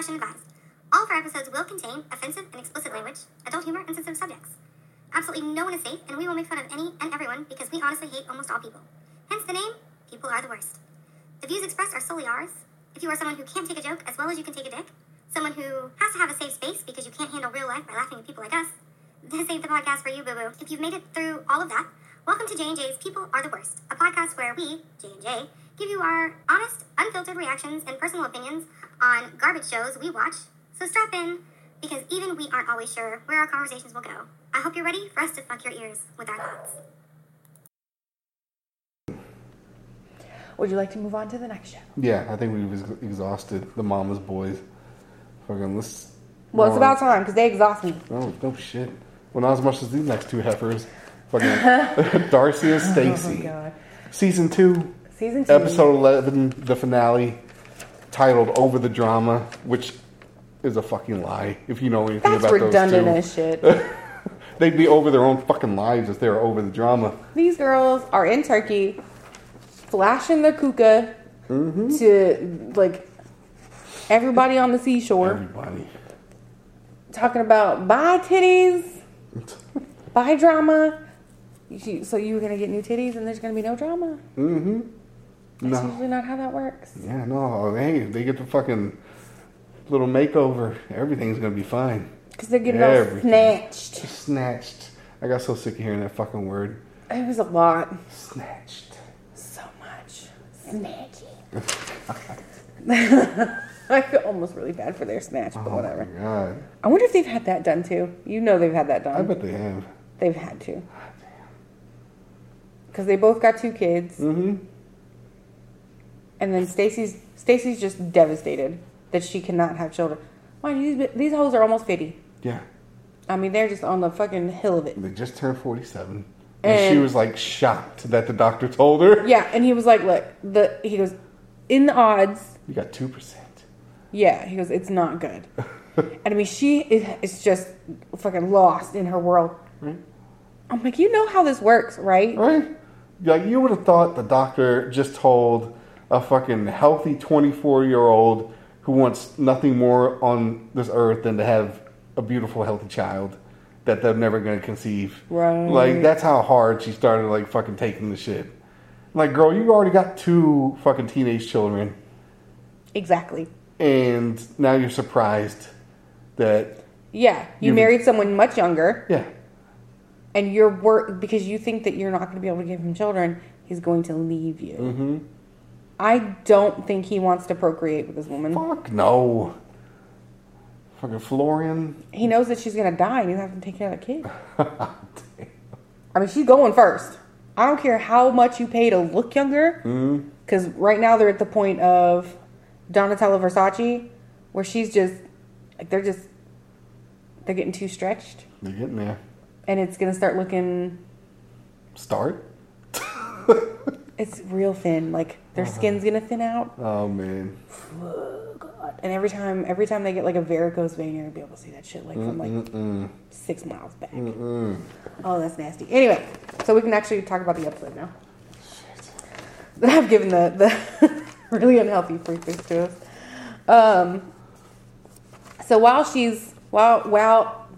discretion advised. All of our episodes will contain offensive and explicit language, adult humor, and sensitive subjects. Absolutely no one is safe, and we will make fun of any and everyone because we honestly hate almost all people. Hence the name, People Are the Worst. The views expressed are solely ours. If you are someone who can't take a joke as well as you can take a dick, someone who has to have a safe space because you can't handle real life by laughing at people like us, this ain't the podcast for you, boo boo. If you've made it through all of that, welcome to J&J's People Are the Worst, a podcast where we, J&J, give you our honest, unfiltered reactions and personal opinions on garbage shows we watch. So strap in, because even we aren't always sure where our conversations will go. I hope you're ready for us to fuck your ears with our thoughts. Would you like to move on to the next show? Yeah, I think we've ex- exhausted the Mama's Boys. Fucking let's. Well, it's more- about time because they exhaust me. Oh, no shit. Well, not as much as these next two heifers. Fucking Darcey and oh Stacey. Oh God. Season two, Season two. episode 11, the finale, titled Over the Drama, which is a fucking lie if you know anything That's about redundant those as shit. They'd be over their own fucking lives if they were over the drama. These girls are in Turkey, flashing their kuka Mm-hmm. to like everybody on the seashore, Everybody. talking about buy titties, buy drama. So you were gonna get new titties, and there's gonna be no drama. Mm-hmm. That's No. usually not how that works. Yeah, no. Hey, they get the fucking little makeover. Everything's gonna be fine. Because they're getting all snatched. Snatched. I got so sick of hearing that fucking word. It was a lot. Snatched. So much. Snatchy. I feel almost really bad for their snatch, but Oh whatever. my god. I wonder if they've had that done too. You know they've had that done. I bet they have. They've had to. Because they both got two kids. Mm-hmm. And then Stacey's Stacey's just devastated that she cannot have children. Mind you, these, these hoes are almost 50. Yeah. I mean, they're just on the fucking hill of it. They just turned 47. And, she was like shocked that the doctor told her. Yeah, and he was like, look, the he goes, in the odds, You got 2%. yeah, he goes, it's not good. and I mean, she is, is just fucking lost in her world. Right? I'm like, you know how this works, right? Right? Like, you would have thought the doctor just told a fucking healthy 24 year old who wants nothing more on this earth than to have a beautiful, healthy child that they're never going to conceive. Right. Like, that's how hard she started, like, fucking taking the shit. Like, girl, you already got two fucking teenage children, Exactly. and now you're surprised that, Yeah, you, married someone much younger, yeah, and you're work because you think that you're not going to be able to give him children. He's going to leave you. mm-hmm. I don't think he wants to procreate with this woman. Fuck no. Fucking Florian. He knows that she's going to die, and he's going to have to take care of the kid. I mean, she's going first. I don't care how much you pay to look younger, Mm-hmm. because right now they're at the point of Donatella Versace, where she's just like they're just they're getting too stretched, They're getting there. and it's going to start looking. Start? It's real thin. Like their skin's going to thin out. Oh man. Oh god! And every time, every time they get like a varicose vein, you're gonna be able to see that shit like from like Mm-mm. six miles back. Mm-mm. Oh, that's nasty. Anyway, so we can actually talk about the episode now. That I've given the the really unhealthy freakers to us. Um. So while she's while while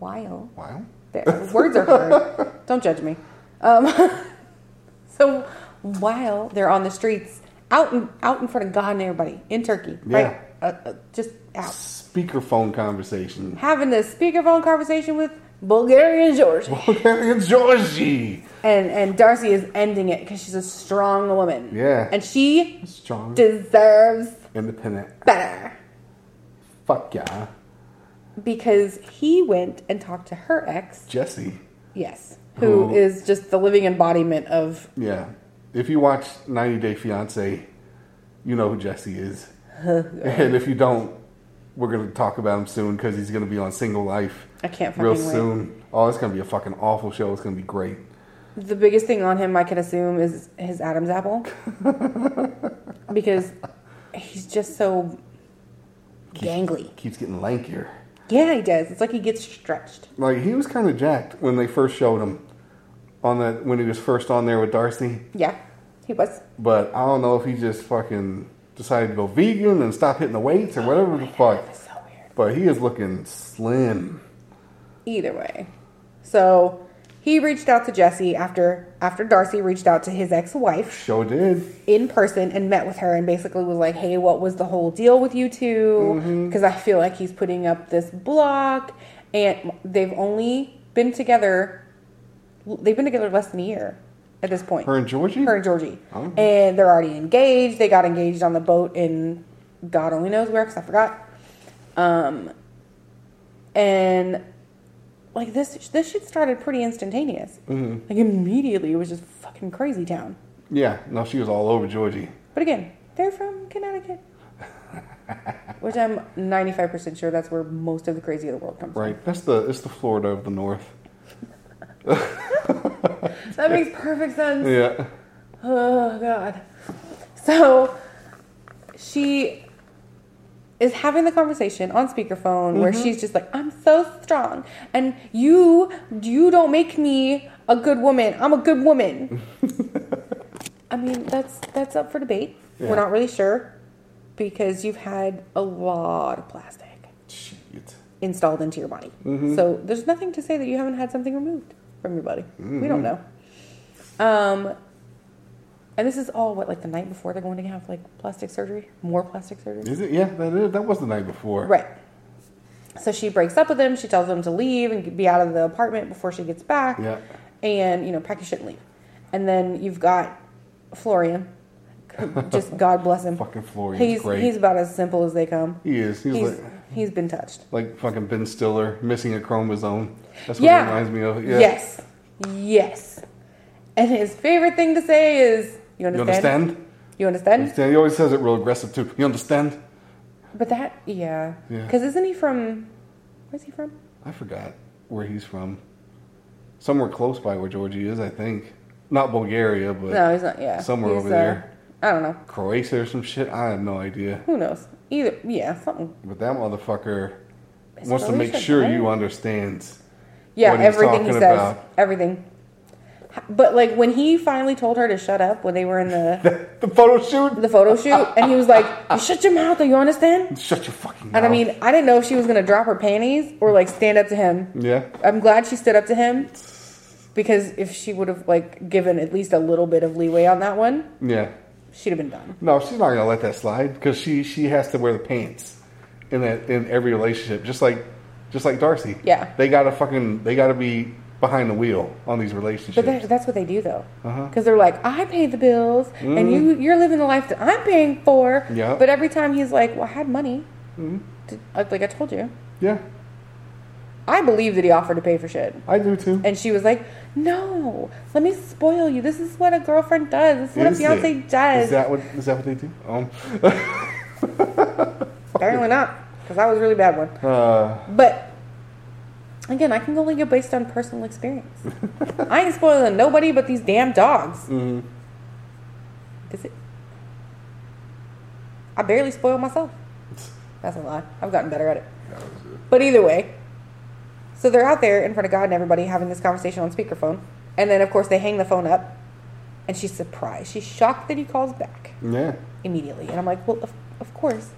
while there, words are hard. Don't judge me. Um, so while they're on the streets, out in out in front of God and everybody in Turkey, right? Uh, uh, just out Speakerphone conversation. having a speakerphone conversation with Bulgarian George, Bulgarian Georgie. and and Darcey is ending it because she's a strong woman. Yeah. and she Strong. deserves Independent. better Fuck yeah. because he went and talked to her ex, Jesse. yes, who Who- is just the living embodiment of Yeah. If you watch 90 Day Fiance, you know who Jesse is. and if you don't, we're going to talk about him soon because he's going to be on Single Life I can't real wait. soon. Oh, it's going to be a fucking awful show. It's going to be great. The biggest thing on him, I can assume, is his Adam's apple, because he's just so gangly. Keeps getting lankier. Yeah, he does. It's like he gets stretched. Like he was kind of jacked when they first showed him on that when he was first on there with Darcey. Yeah, he was. But I don't know if he just fucking decided to go vegan and stop hitting the weights or oh, whatever the fuck. It's so weird. But he is looking slim. Either way. So he reached out to Jesse after after Darcey reached out to his ex-wife Sure did. in person and met with her and basically was like, "Hey, what was the whole deal with you two? Mm-hmm. Because I feel like he's putting up this block, and they've only been together. They've been together less than a year at this point. Her and Georgie? Her and Georgie, Oh. and they're already engaged. They got engaged on the boat in God only knows where, because I forgot. Um, and like this, this shit started pretty instantaneous. Mm-hmm. Like immediately, it was just fucking crazy town. Yeah, no, she was all over Georgie. But again, they're from Connecticut. Which I'm 95% sure that's where most of the crazy of the world comes from. Right. That's the it's the Florida of the North. That makes perfect sense. Yeah. Oh, God. So she is having the conversation on speakerphone where mm-hmm. she's just like, I'm so strong. And you, you don't make me a good woman. I'm a good woman. I mean, that's that's up for debate. Yeah. We're not really sure because you've had a lot of plastic Shit. installed into your body. Mm-hmm. So there's nothing to say that you haven't had something removed from your body. We don't know. Um, and this is all what like the night before they're going to have like plastic surgery, more plastic surgery. Is it? Yeah, that is. That was the night before. Right. So she breaks up with him. She tells him to leave and be out of the apartment before she gets back. Yeah. And you know, pack shouldn't leave. And then you've got Florian. Just God bless him. Fucking Florian's He's great. he's about as simple as they come. He is. He's, He's like he's been touched. like fucking Ben Stiller missing a chromosome. That's what Yeah. it reminds me of. Yeah. Yes. Yes. And his favorite thing to say is, "You You understand? understand? You understand?" understand? He always says it real aggressive too. You understand? But that, yeah, Yeah. because isn't he from? Where's he from? I forgot where he's from. Somewhere close by where Georgie is, I think. Not Bulgaria, but No, he's not. Yeah, somewhere He's, over there. Uh, I don't know. Croatia or some shit. I have no idea. Who knows? Either, yeah, something. But that motherfucker Is wants to make sure you understand. Yeah, what he's everything he says, about. everything. But like when he finally told her to shut up when they were in the The photo shoot? the photo shoot, and he was like, "You shut your mouth, do you understand?" Shut your fucking mouth. And I mean, I didn't know if she was gonna drop her panties or like stand up to him. yeah. I'm glad she stood up to him because if she would have like given at least a little bit of leeway on that one, Yeah. She'd have been done. No, she's not gonna let that slide because she she has to wear the pants in that in every relationship, just like just like Darcey. Yeah. they gotta fucking they gotta be behind the wheel on these relationships. But that's what they do though, because Uh-huh. they're like, I pay the bills, and you you're living the life that I'm paying for. Yeah. But every time he's like, Well, I had money. To, like like I told you, yeah, I believe that he offered to pay for shit, I do too. and she was like, No, let me spoil you. This is what a girlfriend does. This is what a Is fiance it? does. Is that what is that what they do? Um, Apparently not, because that was a really bad one. uh, But again, I can only go based on personal experience. I ain't spoiling nobody but these damn dogs. mm, Is it? I barely spoil myself. That's a lie. I've gotten better at it. But either way, so they're out there in front of God and everybody having this conversation on speakerphone. And then, of course, they hang the phone up. And she's surprised. She's shocked that he calls back yeah, immediately. And I'm like, well, of, of course.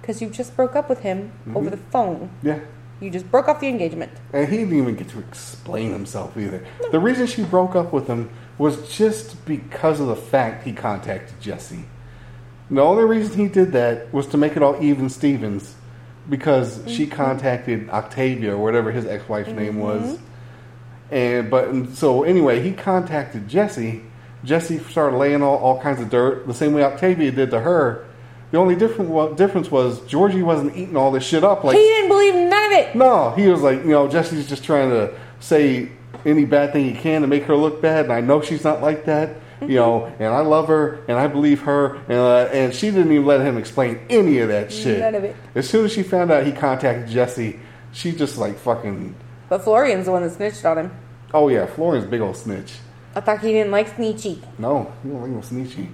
Because you just broke up with him over mm-hmm. the phone. yeah. You just broke off the engagement. And he didn't even get to explain himself either. The reason she broke up with him was just because of the fact he contacted Jesse. The only reason he did that was to make it all even Stevens because she mm-hmm. contacted Octavia or whatever his ex-wife's name mm-hmm. was. And but and so anyway, he contacted Jesse. Jesse started laying all, all kinds of dirt the same way Octavia did to her. The only different difference was Georgie wasn't eating all this shit up like he didn't believe none of it. no, he was like, you know, Jesse's just trying to say any bad thing he can to make her look bad, and I know she's not like that, you know, and I love her, and I believe her, and, uh, and she didn't even let him explain any of that shit. None of it. As soon as she found out he contacted Jesse, she just like fucking, But Florian's the one that snitched on him. oh yeah, Florian's big old snitch. I thought he didn't like Sneechy. No, he don't like no snitchy,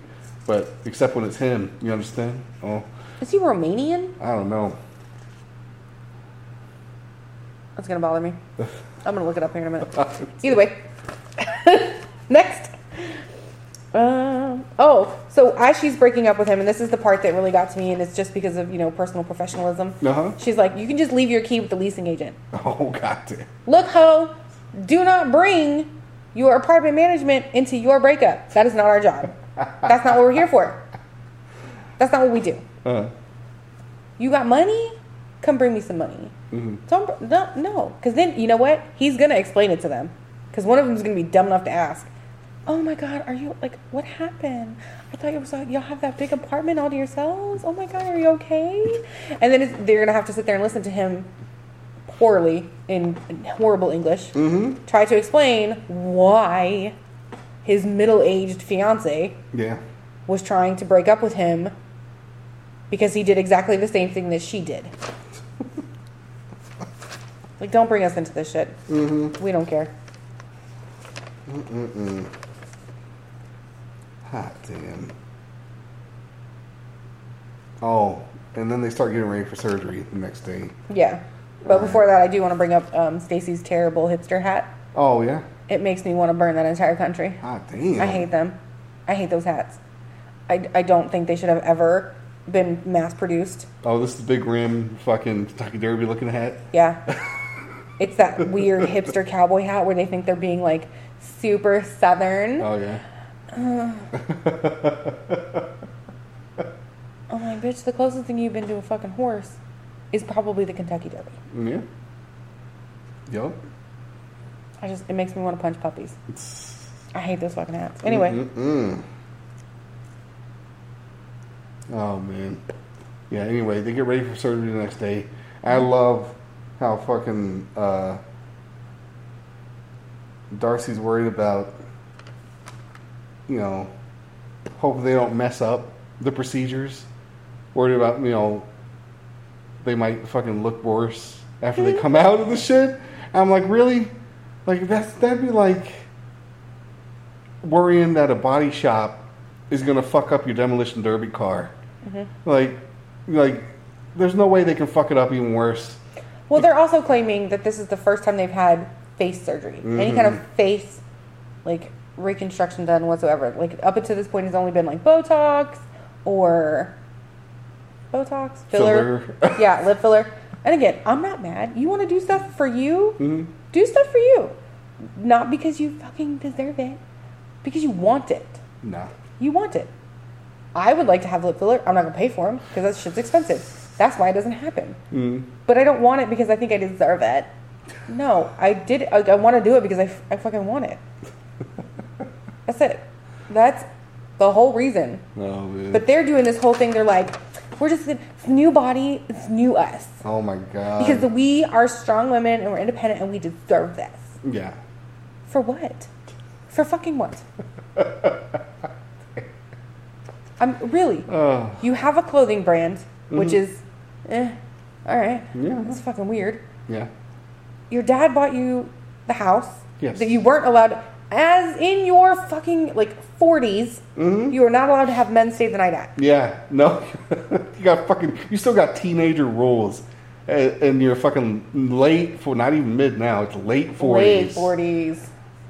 but except when it's him, you understand? Oh, Is he Romanian? I don't know. That's gonna bother me. I'm gonna look it up here in a minute. Either way. Next. Um, oh, So as she's breaking up with him, and this is the part that really got to me, and it's just because of you know personal professionalism. Uh-huh. She's like, you can just leave your key with the leasing agent. Oh god damn. Look, ho, do not bring your apartment management into your breakup. That is not our job. That's not what we're here for. That's not what we do. Uh, You got money? Come bring me some money. mhm. Don't no no, because then you know what? He's gonna explain it to them. Because one of them is gonna be dumb enough to ask, "Oh my God, are you like what happened? I thought you was like y'all have that big apartment all to yourselves. Oh my God, are you okay?" And then it's, they're gonna have to sit there and listen to him poorly in horrible English Mhm. try to explain why his middle-aged fiance Yeah. was trying to break up with him because he did exactly the same thing that she did. like, don't bring us into this shit. Mm-hmm. We don't care. Mm-mm. Hot damn. Oh, and then they start getting ready for surgery the next day. Yeah. But before that, I do want to bring up um, Stacey's terrible hipster hat. Oh yeah. It makes me want to burn that entire country. Hot damn. I hate them. I hate those hats. I, I don't think they should have ever been mass produced. Oh, this is the big rim, fucking Kentucky Derby looking hat. Yeah. it's that weird hipster cowboy hat where they think they're being like super southern. Oh yeah. Oh my bitch, the closest thing you've been to a fucking horse is probably the Kentucky Derby. Yeah. Yup. I just it makes me want to punch puppies. I hate those fucking hats. Anyway, Mm-mm. Oh man. Yeah. Anyway, they get ready for surgery the next day. I love how fucking uh, Darcey's worried about, you know, hope they don't mess up the procedures. Worried about you know, they might fucking look worse after they come out of the shit. I'm like, really? Like that's that'd be like worrying that a body shop is gonna fuck up your demolition derby car. Mm-hmm. Like, like, there's no way they can fuck it up even worse. well, they're also claiming that this is the first time they've had face surgery, any kind of mm-hmm. face like reconstruction done whatsoever. Like up until this point, it's only been like Botox or Botox filler. Filler. yeah, lip filler. And again, I'm not mad. You want to do stuff for you? Mhm. Do stuff for you, not because you fucking deserve it, because you want it. Nah. You want it. I would like to have lip filler. I'm not gonna pay for them because that shit's expensive. That's why it doesn't happen. Mm. But I don't want it because I think I deserve it. No, I did. I, I want to do it because I, I fucking want it. That's it. That's the whole reason. Oh man. But they're doing this whole thing. They're like, we're just it's new body. It's new us oh my god. because we are strong women and we're independent and we deserve this. yeah. For what? For fucking what? I'm really. Oh. You have a clothing brand, which is, eh, all right. Yeah. That's fucking weird. Yeah. Your dad bought you the house Yes. that you weren't allowed, as in your fucking like 40s, Mm-hmm. you are not allowed to have men stay the night at. Yeah. No. you got fucking. You still got teenager rules, and you're fucking late for not even mid now. It's late 40s. Late forties. 40s.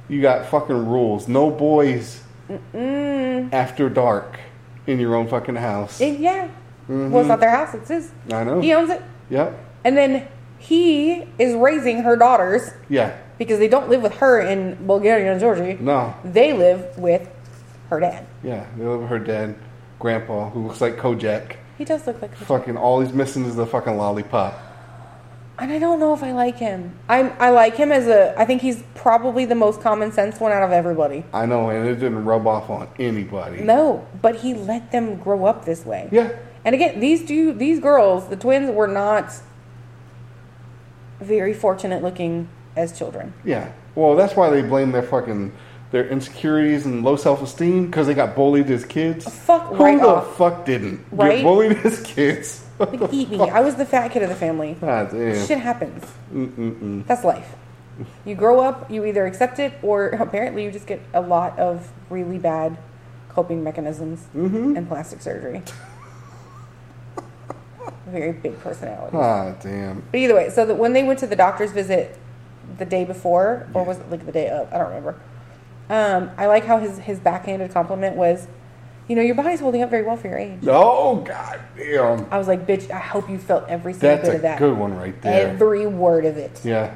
You got fucking rules. No boys Mm. after dark in your own fucking house. It- yeah. Well, it's not their house, it's his. I know. He owns it. Yep. And then he is raising her daughters Yeah. Because they don't live with her in Bulgaria and Georgia. No. They live with her dad. Yeah. They live with her dad, grandpa, who looks like Kojak. He does look like a Fucking all he's missing is the fucking lollipop. And I don't know if I like him. I I like him as a. I think he's probably the most common sense one out of everybody. I know, and it didn't rub off on anybody. No, but he let them grow up this way. Yeah. And again, these two, these girls, the twins, were not very fortunate looking as children. Yeah. Well, that's why they blame their fucking their insecurities and low self esteem because they got bullied as kids. Fuck Who right the off. fuck didn't Right? get bullied as kids? Like, eat me. I was the fat kid of the family. Damn. Shit happens. Mm-mm-mm. That's life. You grow up, you either accept it, or apparently you just get a lot of really bad coping mechanisms Mm-hmm. and plastic surgery. Very big personality. Ah, damn. But either way, so that when they went to the doctor's visit the day before, or was it like the day of? I don't remember. Um, I like how his his backhanded compliment was, You know, your body's holding up very well for your age. Oh god damn. I was like, bitch, I hope you felt every single That's bit a of that. good one right there. Every word of it. yeah.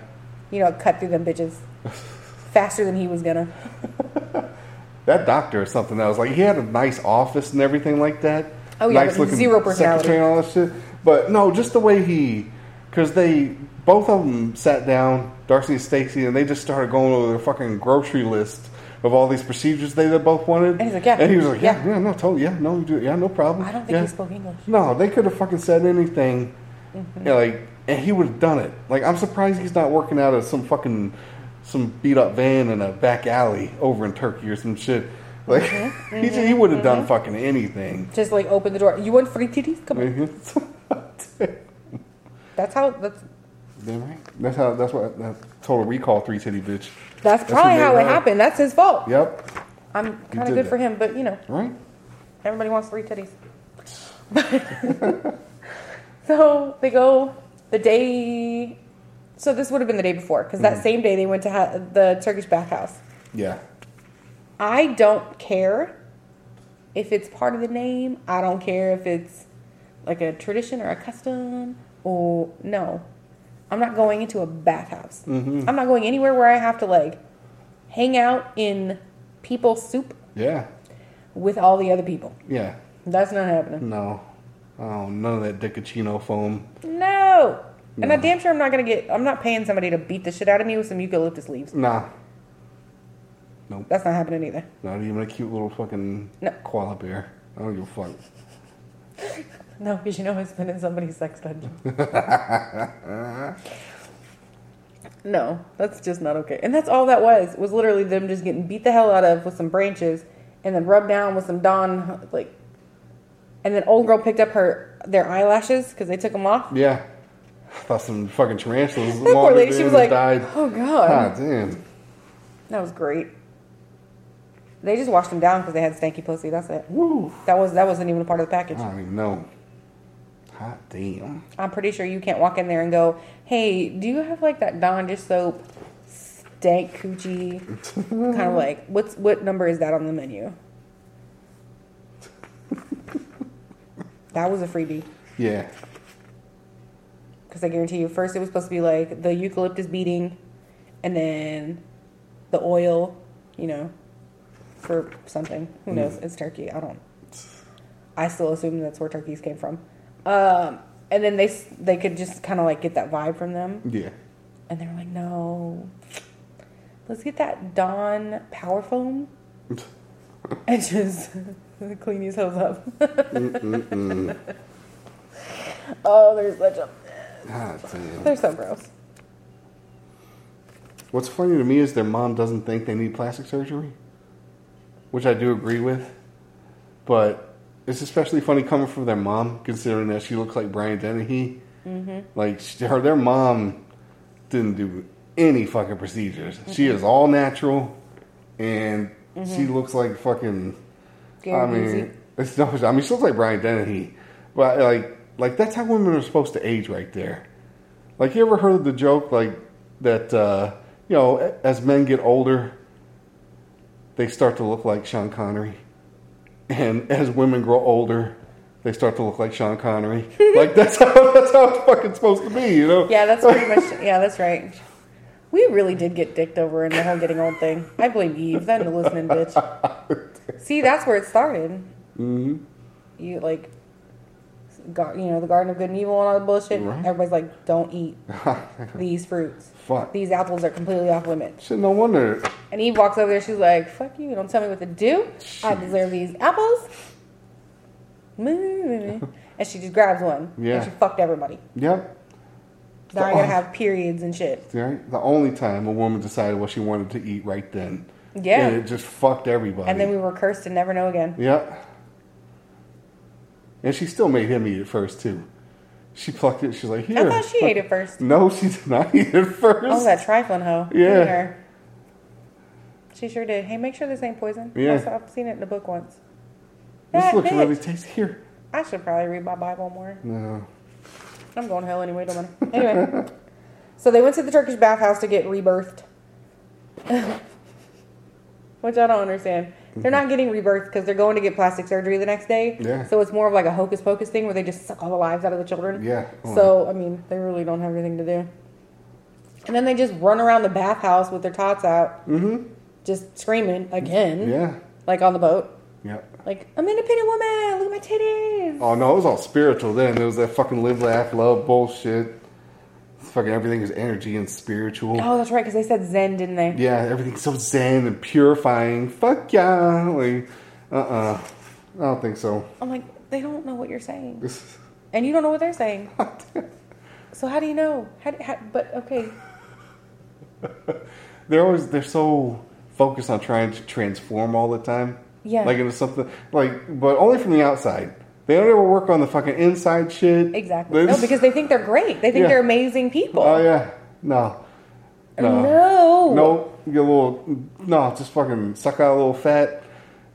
You know, cut through them bitches faster than he was gonna. That doctor or something else. Like he had a nice office and everything like that. Oh, yeah, nice but zero personality. secretary and all that shit. But no, just the way he, because they both of them sat down, Darcey and Stacey, and they just started going over their fucking grocery list of all these procedures they both wanted. And he's like, yeah, and he was like, yeah, yeah. yeah, no, totally, yeah, no, you do, yeah, no problem. I don't think yeah. he spoke English. No, they could have fucking said anything, Mm-hmm. yeah, like, and he would have done it. Like, I'm surprised he's not working out of some fucking some beat up van in a back alley over in Turkey or some shit. Like, Mm-hmm. he he would have done fucking anything. Just like open the door. You want free titties? Come on. That's how. That's Damn right. That's how. That's what. That total recall three titty bitch. that's That's probably how it happened. That's his fault. Yep. I'm kind of good that. for him, but you know, Right. everybody wants three titties. so they go the day. So this would have been the day before, because Mm-hmm. that same day they went to ha- the Turkish bathhouse. Yeah. I don't care if it's part of the name. I don't care if it's like a tradition or a custom. Or no, I'm not going into a bathhouse. Mm-hmm. I'm not going anywhere where I have to like hang out in people soup Yeah. with all the other people. Yeah. That's not happening. No. Oh, none of that Dicacino foam. No. And No. I'm damn sure I'm not gonna get. I'm not paying somebody to beat the shit out of me with some eucalyptus leaves. Nah. Nope. That's not happening either. Not even a cute little fucking No. koala bear. I don't give a fuck. No, because you know it's been in somebody's sex dungeon. no, that's just not okay. And that's all that was. Was literally them just getting beat the hell out of with some branches, and then rubbed down with some Dawn like. And then old girl picked up her their eyelashes because they took them off. Yeah. I thought some fucking tarantulas. That poor lady, she was like, died. "Oh God, God damn. that was great." They just washed them down because they had stanky pussy. That's it. Woo. That was that wasn't even a part of the package. I don't even know. Hot damn. I'm pretty sure you can't walk in there and go, "Hey, do you have like that Dawn dish soap, stank coochie?" kind of like, what's what number is that on the menu? that was a freebie Yeah. because I guarantee you, first it was supposed to be like the eucalyptus beating, and then the oil, you know, for something. Who knows? It's turkey. I don't. I still assume that's where turkeys came from. Um, and then they they could just kind of like get that vibe from them. Yeah. And they were like, no, let's get that Dawn Power Foam and just clean these hoes up. oh, they're such a, God they're so gross. What's funny to me is their mom doesn't think they need plastic surgery, which I do agree with. But it's especially funny coming from their mom, considering that she looks like Brian Dennehy. Mm-hmm. Like she, her, their mom didn't do any fucking procedures. She is all natural, and she looks like fucking. Gary I mean, it's no. I mean, she looks like Brian Dennehy, but like, like that's how women are supposed to age, right there. Like, you ever heard the joke like that? Uh, you know, as men get older, they start to look like Sean Connery, and as women grow older, they start to look like Sean Connery. like that's how that's how it's fucking supposed to be, you know? Yeah, that's pretty much. Yeah, that's right. We really did get dicked over in the whole getting old thing. I blame Eve, that listening bitch. See, that's where it started. Mm-hmm. You like, you know, the Garden of Good and Evil and all the bullshit. Right. Everybody's like, don't eat these fruits. Fuck. These apples are completely off limits. Shit, no wonder. And Eve walks over there. She's like, "Fuck you! Don't tell me what to do. I deserve these apples." and she just grabs one. Yeah. And she fucked everybody. Yep. Now I gotta have periods and shit. Right? The only time a woman decided what she wanted to eat right then. Yeah. And it just fucked everybody. And then we were cursed to never know again. Yep. And she still made him eat it first too. She plucked it. She's like, "Here." I thought she ate it first. No, she did not eat it first. Oh, that trifling hoe. Yeah. Look at her. She sure did. Hey, make sure this ain't poison. Yeah. I've- I've seen it in the book once. this That looks really bitch. tasty. Here. I should probably read my Bible more. No. I'm going to hell anyway, don't matter. Anyway, so they went to the Turkish bathhouse to get rebirthed. Which I don't understand. They're not getting rebirth because they're going to get plastic surgery the next day. Yeah. So it's more of like a hocus pocus thing where they just suck all the lives out of the children. Yeah. So I mean, they really don't have anything to do. And then they just run around the bathhouse with their tots out, Mm-hmm. just screaming again, Yeah. like on the boat, Yeah. like I'm an independent woman. Look at my titties. Oh no, it was all spiritual then. It was that fucking live, laugh, love bullshit. Fucking everything is energy and spiritual. Oh, that's right, because they said Zen, didn't they? Yeah, everything's so zen and purifying. Fuck yeah. Like, uh-uh. I don't think so. I'm like, they don't know what you're saying, and you don't know what they're saying. so how do you know? How, how, but okay, they're always they're so focused on trying to transform all the time. Yeah. Like into something like but only from the outside. They don't ever work on the fucking inside shit. exactly. They No, because they think they're great. They think Yeah. they're amazing people. Oh yeah. No. No. No. No. Get a little no, just fucking suck out a little fat,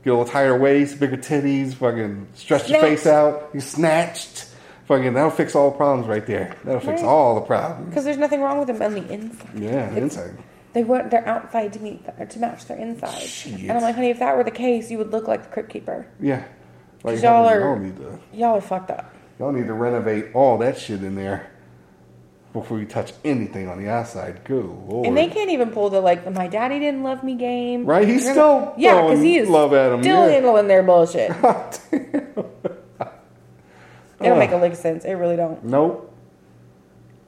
get a little tighter waist, bigger titties, fucking stretch your face out, you snatched. Fucking that'll fix all the problems right there. That'll fix all the problems. Because there's nothing wrong with them on the inside. Yeah, inside. They want their outside to meet to match their inside. Shit. And I'm like, honey, if that were the case, you would look like the crypt keeper. Yeah. Like y'all are- y'all need to Y'all are fucked up. y'all need to renovate all that shit in there before you touch anything on the outside. Good lord. And they can't even pull the like, my daddy didn't love me game. Right, he's Remember- still yeah, because he is love at 'em, still yeah. handling their bullshit. It don't make a lick of sense. It really don't. Nope.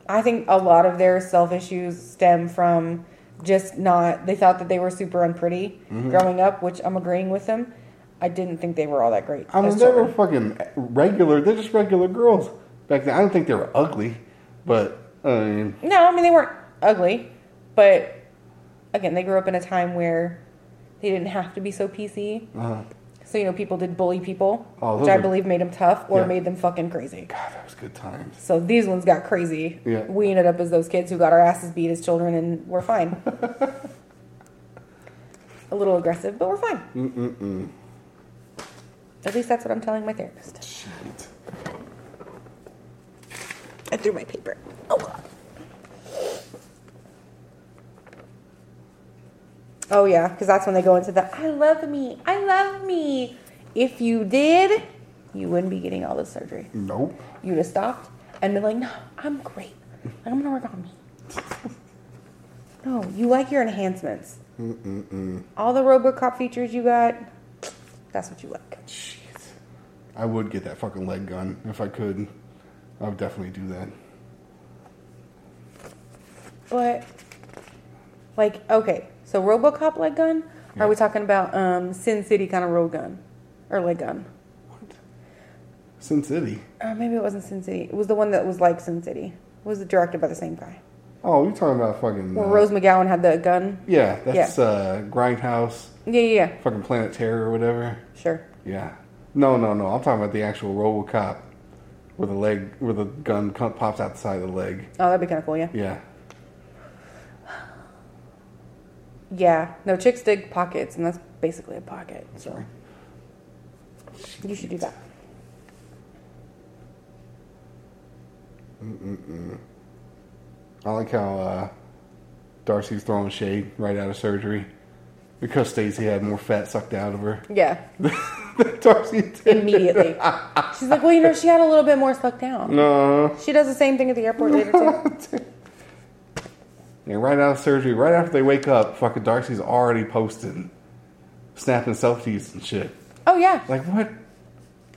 I think a lot of their self issues stem from just not. They thought that they were super unpretty Mm-hmm. growing up, which I'm agreeing with them. I didn't think they were all that great. I mean, they were fucking regular. They're just regular girls back then. I don't think they were ugly, but I mean, No, I mean they weren't ugly, but again, they grew up in a time where they didn't have to be so PC. uh, So you know, people did bully people, Oh, which I are- believe made them tough or Yeah. made them fucking crazy. God, that was good times. So these ones got crazy. Yeah. We ended up as those kids who got our asses beat as children, and we're fine. a little aggressive, but we're fine. Mm-mm-mm. At least that's what I'm telling my therapist. Shit. I threw my paper. Oh Oh yeah, because that's when they go into the "I love me, I love me." If you did, you wouldn't be getting all this surgery. Nope. You'd have stopped and been like, "No, I'm great. I'm gonna work on me." No, you like your enhancements. Mm-mm-mm. All the RoboCop features you got. That's what you like. Shit. I would get that fucking leg gun if I could. I would definitely do that. But, like, okay, so RoboCop leg gun? Yeah. Are we talking about um, Sin City kind of road gun or leg gun? What? Sin City. Uh, maybe it wasn't Sin City. It was the one that was like Sin City. It was directed by the same guy. Oh, you're talking about fucking. Where uh, Rose McGowan had the gun. Yeah, that's uh, Grindhouse, Yeah, yeah, yeah. fucking Planet Terror or whatever. Sure. Yeah. No, no, no. I'm talking about the actual RoboCop, where the leg, where the gun co- pops out the side of the leg. Oh, that'd be kind of cool, yeah. Yeah. Yeah. No, chicks dig pockets, and that's basically a pocket. So Sorry. you should do that. Mm-mm-mm. I like how uh, Darcey's throwing shade right out of surgery because Stacey had more fat sucked out of her. Yeah. Darcey did. Immediately. She's like, well, you know, she had a little bit more sucked down. No. She does the same thing at the airport later, too. Yeah, right out of surgery, right after they wake up, fucking Darcey's already posting, snapping selfies and shit. Oh, yeah. Like, what?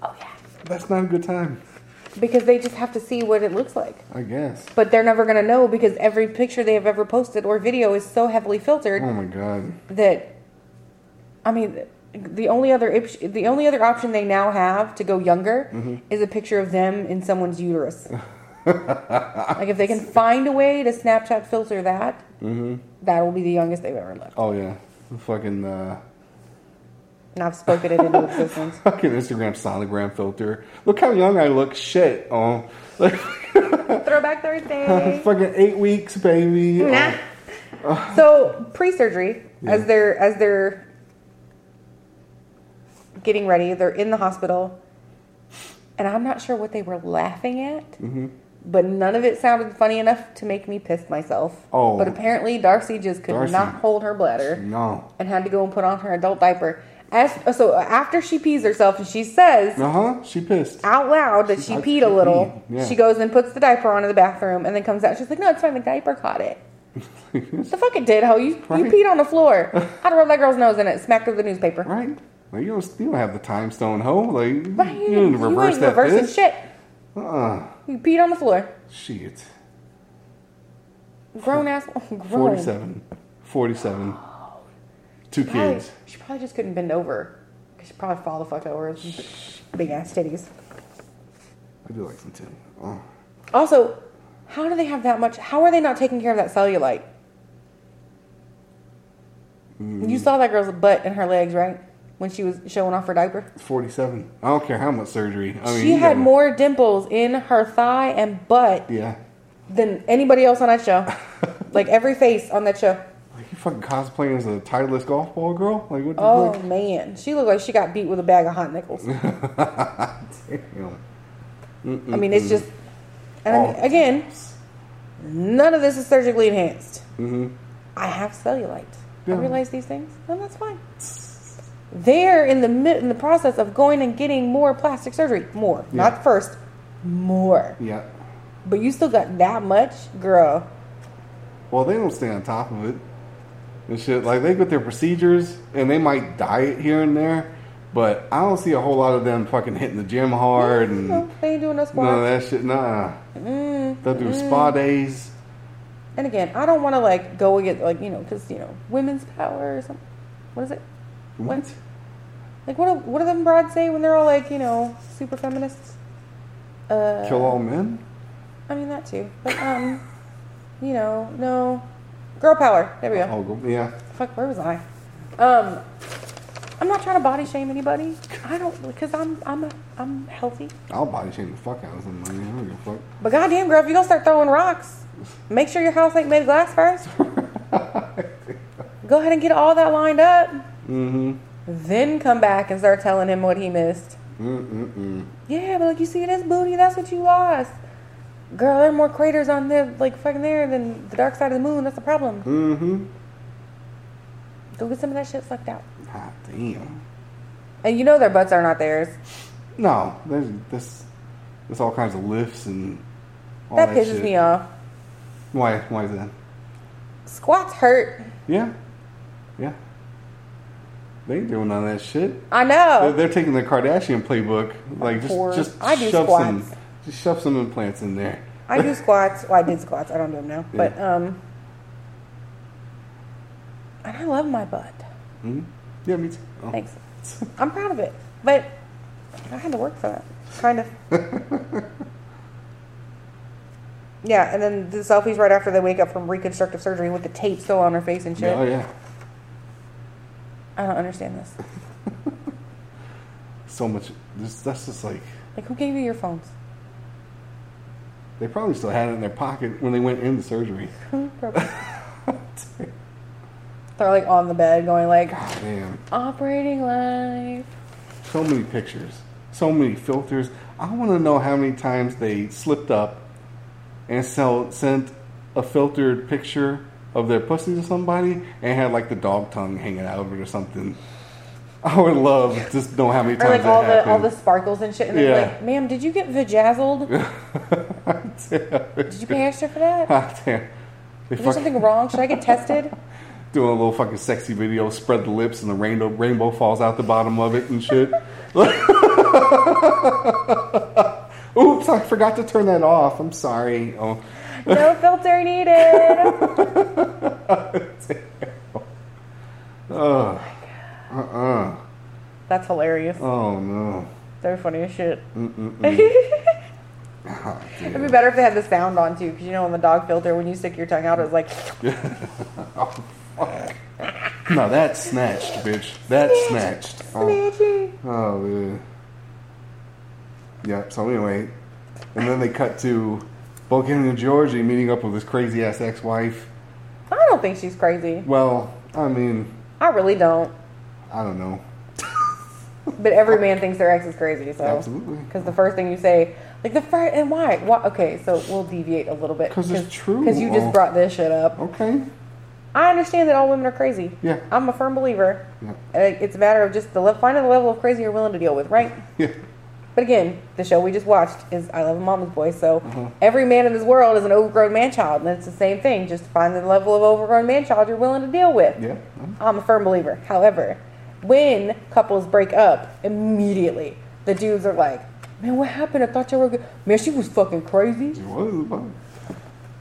Oh, yeah. That's not a good time, Because they just have to see what it looks like. I guess. But they're never going to know because every picture they have ever posted or video is so heavily filtered Oh my god. that, I mean, the only other op- the only other option they now have to go younger Mm-hmm. is a picture of them in someone's uterus. like if they can find a way to Snapchat filter that, Mm-hmm. that will be the youngest they've ever lived. Oh yeah. Fucking uh, And I've spoken it into existence. fucking Instagram sonogram filter. Look how young I look. Shit. Oh, Throwback Thursday. fucking eight weeks, baby. Nah. Oh. So pre-surgery, as they're as they're getting ready, they're in the hospital, and I'm not sure what they were laughing at, Mm-hmm. but none of it sounded funny enough to make me piss myself. Oh. But apparently, Darcey just could Darcey. not hold her bladder No. and had to go and put on her adult diaper. As so after she pees herself and she says Uh huh. She pissed. out loud that She- she peed a little. yeah. She goes and puts the diaper on in the bathroom and then comes out. She's like, "No, it's fine. The diaper caught it." the fuck it did, ho. You you peed on the floor. I'd rub that girl's nose in it. Smacked her with the newspaper. Right? Like you don't, you don't have the time stone hoe. Like Right, you didn't reverse ain't that reversing piss. shit. Uh-uh. You peed on the floor. Shit. Grown ass. Grown. 47. 47. Two Probably- kids. she probably just couldn't bend over. She probably fall the fuck over. Big ass titties. I do like some too. Oh. Also, how do they have that much? How are they not taking care of that cellulite? Mm. You saw that girl's butt and her legs, right? When she was showing off her diaper. 47. I don't care how much surgery. I mean, she had gotta- more dimples in her thigh and butt Yeah. than anybody else on that show. like every face on that show. Like you fucking cosplaying as a Titleist golf ball girl? Like what the Oh fuck? man, she looked like she got beat with a bag of hot nickels. Damn. I mean, it's just, and I mean, again, none of this is surgically enhanced. Mm-hmm. I have cellulite. Yeah. I realize these things, and that's fine. They're in the mid, in the process of going and getting more plastic surgery. More, Yeah. not first, more. Yeah. But you still got that much, girl. Well, they don't stay on top of it and shit. Like they get their procedures and they might diet here and there, but I don't see a whole lot of them fucking hitting the gym hard and No, they ain't doing no none of that shit. Nah. Mm, They'll do spa days. And again, I don't want to like go against like you know because you know women's power or something. What is it? What? Like what? Do, what do them broads say when they're all like you know super feminists? Uh, Kill all men? I mean that too, but um, you know, no, girl power. There we go. Oh, go- yeah. Fuck, where was I? Um, I'm not trying to body shame anybody. I don't because I'm I'm a, I'm healthy. I'll body shame the fuck out of somebody. I don't give a fuck. But goddamn, girl, if you gonna start throwing rocks, make sure your house ain't made of glass first. Go ahead and get all that lined up. Mm-hmm. Then come back and start telling him what he missed. Mm-mm-mm. Yeah, but like you see this booty, that's what you lost. Girl, there are more craters on there, like fucking there, than the dark side of the moon. That's the problem. Mm-hmm. Go get some of that shit sucked out. Ah, damn. And you know their butts are not theirs. No, there's this, there's all kinds of lifts and all that that, pisses shit. me off. Why? Why is that? Squats hurt. Yeah, yeah. They ain't doing none of that shit. I They're, know. they're taking the Kardashian playbook, like just just I do shove some, squats. Just shove some implants in there. I do squats. Well, I did squats. I don't do them now. But um, and I love my butt. hmm Yeah, me too. Oh. Thanks. I'm proud of it. But I had to work for that. Kind of. yeah, and then the selfies right after they wake up from reconstructive surgery with the tape still on her face and shit. Oh yeah. I don't understand this. So much. This, that's just like Like, who gave you your phones? They probably still had it in their pocket when they went into surgery. They're like on the bed going like, God damn. operating life. So many pictures. So many filters. I want to know how many times they slipped up and sell, sent a filtered picture of their pussy to somebody and had like the dog tongue hanging out of it or something. I would love just know how many times Or like all the happened. all the sparkles and shit. And they're Yeah. like, ma'am, did you get vajazzled? Did you pay extra for that? Ah, damn. They Is there something wrong? Should I get tested? doing a little fucking sexy video, spread the lips, and the rainbow rainbow falls out the bottom of it and shit. Oops, I forgot to turn that off. I'm sorry. Oh, No filter needed. uh, uh, That's hilarious. oh no. They're funny as shit. Ah, It'd be better if they had the sound on too, because you know, in the dog filter, when you stick your tongue out, it's like, No, that's snatched, bitch. That's snatched. Oh, Snatchy. oh man. Yep. So anyway, and then they cut to Bulgarian and Georgie meeting up with his crazy ass ex-wife. I don't think she's crazy. Well, I mean, I really don't. I don't know. But every man thinks their ex is crazy, so. Absolutely. Because the first thing you say, like the first, and why? why? Okay, so we'll deviate a little bit. 'Cause it's true. Because you just Well- brought this shit up. Okay. I understand that all women are crazy. Yeah. I'm a firm believer. Yeah. It's a matter of just the le- finding the level of crazy you're willing to deal with, right? Yeah. But again, the show we just watched is I Love a Mama's Boy. So Uh-huh. every man in this world is an overgrown man child. And it's the same thing. Just find the level of overgrown man child you're willing to deal with. Yeah. I'm a firm believer. However, when couples break up, immediately the dudes are like, man, what happened? I thought you were good. Man, she was fucking crazy. It was,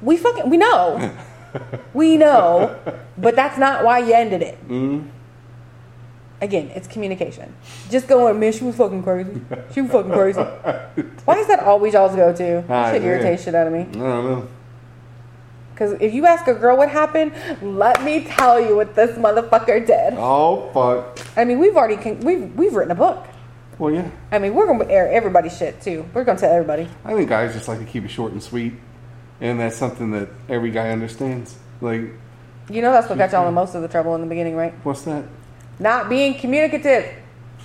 We fucking, we know. we know. But that's not why you ended it. Mm. Again, it's communication. Just going, man, she was fucking crazy. She was fucking crazy. Why is that always y'all's go to? Shit yeah. irritates shit out of me. I don't know. Because if you ask a girl what happened, let me tell you what this motherfucker did. Oh fuck. I mean, we've already con- we've we've written a book. Well, yeah. I mean, we're gonna air everybody's shit too. We're gonna tell everybody. I think guys just like to keep it short and sweet, and that's something that every guy understands. Like, You know that's what got y'all in mm-hmm. most of the trouble in the beginning, right? what's that? Not being communicative.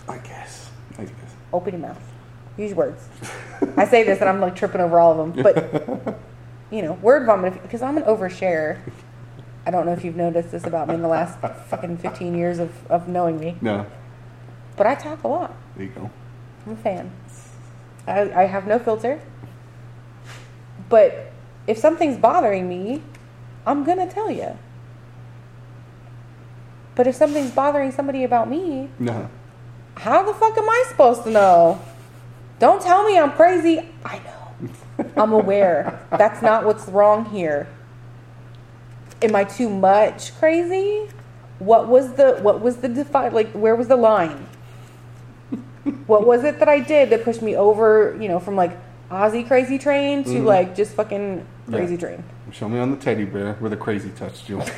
I guess. I guess. Open your mouth. Use words. I say this and I'm like tripping over all of them, but you know, word vomit because I'm an oversharer. I don't know if you've noticed this about me in the last fucking 15 years of, of knowing me, No. but I talk a lot. There you go. I'm a fan. I, I have no filter. But if something's bothering me, I'm gonna tell you. But if something's bothering somebody about me, No. how the fuck am I supposed to know? Don't tell me I'm crazy. I know. I'm aware. That's not what's wrong here. Am I too much crazy? What was the what was the defi- like where was the line? what was it that I did that pushed me over, you know, from like Ozzy crazy train to mm-hmm. like just fucking crazy Yeah. train? Show me on the teddy bear where the crazy touched you.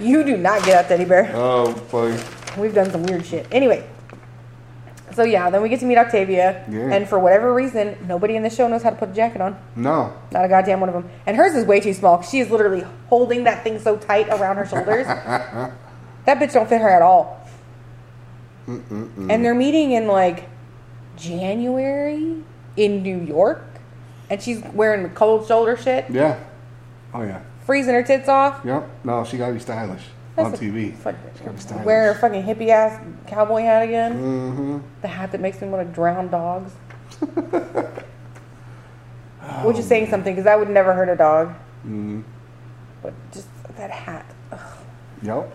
You do not get out teddy bear. oh, fuck. We've done some weird shit. Anyway, so yeah, then we get to meet Octavia, Yeah. and for whatever reason, nobody in the show knows how to put a jacket on. No. Not a goddamn one of them. And hers is way too small. She is literally holding that thing so tight around her shoulders. that bitch don't fit her at all. And they're meeting in like January in New York, and she's wearing the cold shoulder shit, Yeah. Oh, yeah. freezing her tits off. Yep. No, she gotta be stylish on a TV. fuck- She gotta be stylish. Wearing her fucking hippie ass cowboy hat again. Mm-hmm. The hat that makes me want to drown dogs. Which is saying something because I would never hurt a dog. Mm-hmm. But just that hat. Ugh. Yep.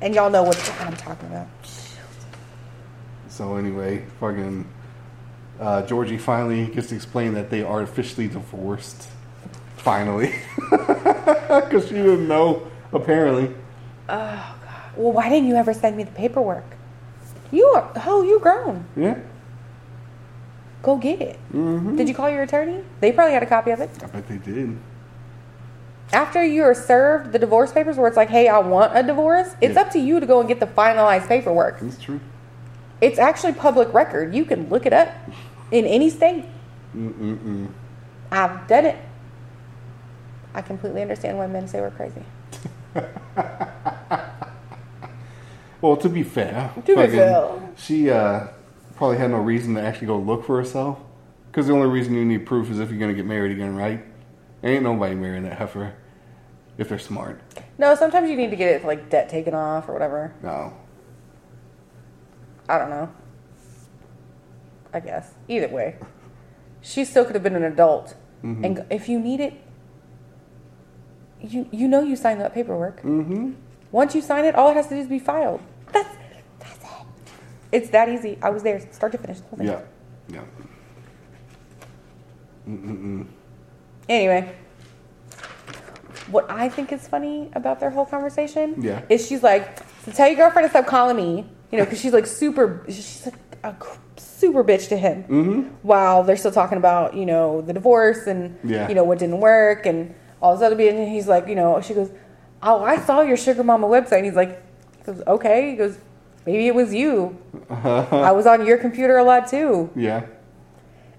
And y'all know what I'm talking about. So anyway, fucking uh, Georgie finally gets to explain that they are officially divorced. Finally, because she didn't know. Apparently, Well, why didn't you ever send me the paperwork? You are, oh, you grown. yeah. Go get it. Mm-hmm. Did you call your attorney? They probably had a copy of it. I bet they did. After you are served the divorce papers, where it's like, hey, I want a divorce, it's Yeah. up to you to go and get the finalized paperwork. That's true. It's actually public record. You can look it up in any state. Mm-mm-mm. I've done it. I completely understand why men say we're crazy. Well, to be fair, To be fair. she uh, probably had no reason to actually go look for herself. Because the only reason you need proof is if you're gonna get married again, right? Ain't nobody marrying that heifer if they're smart. No, sometimes you need to get it like debt taken off or whatever. No. I don't know. I guess. Either way. She still could have been an adult. And if you need it, you you know you signed that paperwork. Mm-hmm. Once you sign it, all it has to do is be filed. That's that's it. It's that easy. I was there, start to finish. the whole thing. Yeah. Yeah. Mm-mm-mm. Anyway, what I think is funny about their whole conversation Yeah. is she's like, so tell your girlfriend to stop calling me, you know, because she's like super, she's like a super bitch to him. Mm-hmm. While they're still talking about, you know, the divorce and, Yeah. you know, what didn't work and all this other. And he's like, you know, she goes, oh, I saw your sugar mama website. And he's like, he goes, okay. He goes, maybe it was you. I was on your computer a lot too. Yeah.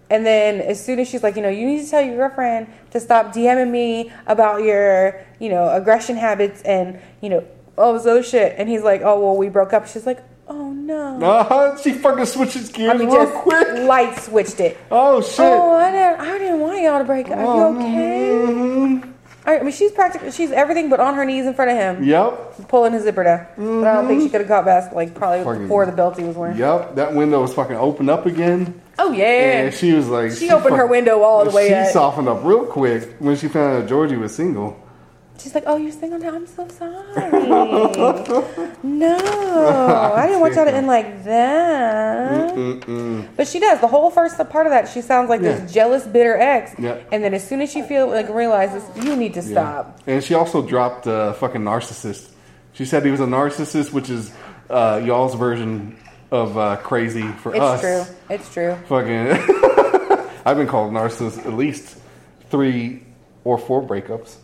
And then as soon as she's like, you know, you need to tell your girlfriend to stop DMing me about your, you know, aggression habits and, you know, all this other shit. And he's like, oh, well, we broke up. She's like, oh, no. Uh-huh. She fucking switches gears I mean, real quick. light switched it. Oh shit. Oh, I didn't, I didn't want y'all to break up. Are Oh, you okay? mhm. I mean, she's practically she's everything but on her knees in front of him, Yep. pulling his zipper down. But I don't think she mm-hmm. could have caught past like probably Fucking- before the belt he was wearing. Yep. That window was fucking opened up again. Oh yeah. And she was like, She opened her window all the way She up. softened up real quick when she found out Georgie was single. She's like, "Oh, you're single now. I'm so sorry. no, I didn't want y'all to end like that." But she does the whole first part of that. She sounds like Yeah. this jealous, bitter ex. Yeah. And then as soon as she feel like realizes you need to Yeah. stop. And she also dropped uh, fucking narcissist. She said he was a narcissist, which is uh, y'all's version of uh, crazy for It's us. It's true. It's true. Fucking, I've been called narcissist at least three or four breakups.